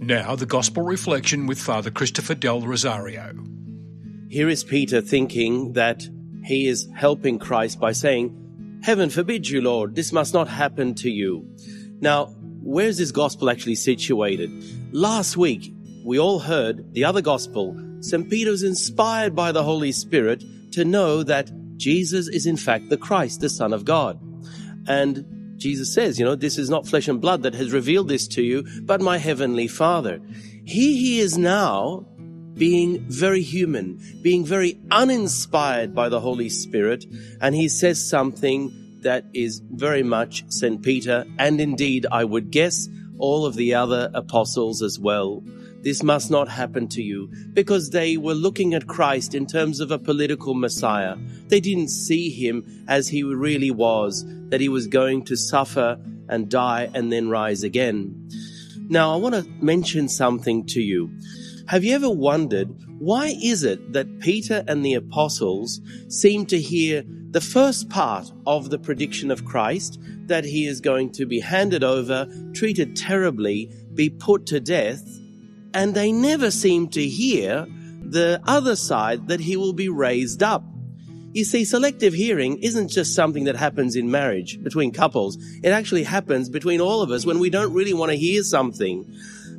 Now, the Gospel Reflection with Father Christopher Del Rosario. Here is Peter thinking that he is helping Christ by saying, Heaven forbid you, Lord, this must not happen to you. Now, where's this gospel actually situated? Last week, we all heard the other gospel. St. Peter was inspired by the Holy Spirit to know that Jesus is in fact the Christ, the Son of God. And Jesus says, you know, this is not flesh and blood that has revealed this to you, but my heavenly Father. Here he is now being very human, being very uninspired by the Holy Spirit, and he says something that is very much St. Peter, and indeed, I would guess, all of the other apostles as well. This must not happen to you because they were looking at Christ in terms of a political Messiah. They didn't see him as he really was, that he was going to suffer and die and then rise again. Now, I want to mention something to you. Have you ever wondered why is it that Peter and the apostles seem to hear the first part of the prediction of Christ that he is going to be handed over, treated terribly, be put to death, and they never seem to hear the other side that he will be raised up. You see, selective hearing isn't just something that happens in marriage between couples. It actually happens between all of us when we don't really want to hear something.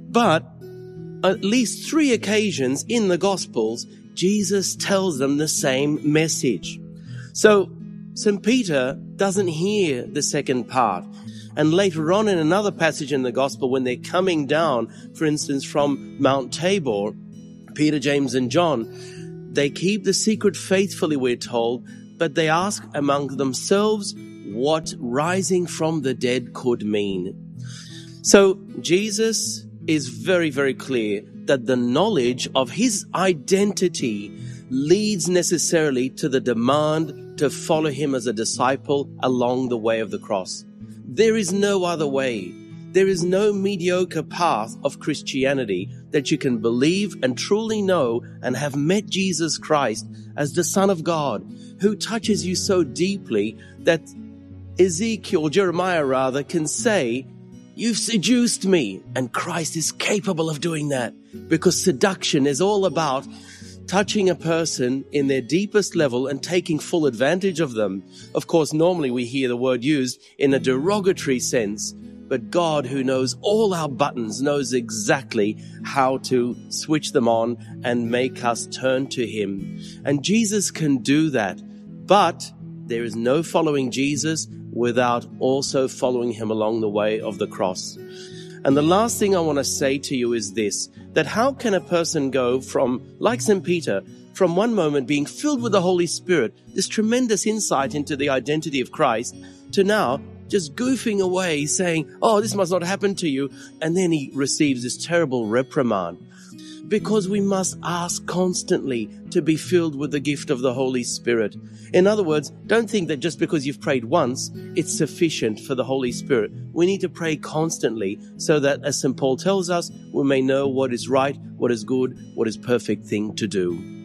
But at least three occasions in the Gospels, Jesus tells them the same message. So St. Peter doesn't hear the second part. And later on in another passage in the gospel, when they're coming down, for instance, from Mount Tabor, Peter, James, and John, they keep the secret faithfully, we're told, but they ask among themselves what rising from the dead could mean. So Jesus is very, very clear that the knowledge of his identity leads necessarily to the demand to follow him as a disciple along the way of the cross. There is no other way. There is no mediocre path of Christianity that you can believe and truly know and have met Jesus Christ as the Son of God, who touches you so deeply that Ezekiel, Jeremiah rather, can say, You've seduced me. And Christ is capable of doing that because seduction is all about touching a person in their deepest level and taking full advantage of them. Of course, normally we hear the word used in a derogatory sense, but God, who knows all our buttons, knows exactly how to switch them on and make us turn to Him. And Jesus can do that, but there is no following Jesus without also following Him along the way of the cross. And the last thing I want to say to you is this that how can a person go from, like St. Peter, from one moment being filled with the Holy Spirit, this tremendous insight into the identity of Christ, to now just goofing away saying, Oh, this must not happen to you. And then he receives this terrible reprimand because we must ask constantly to be filled with the gift of the Holy Spirit. In other words, don't think that just because you've prayed once, it's sufficient for the Holy Spirit. We need to pray constantly so that, as St. Paul tells us, we may know what is right, what is good, what is perfect thing to do.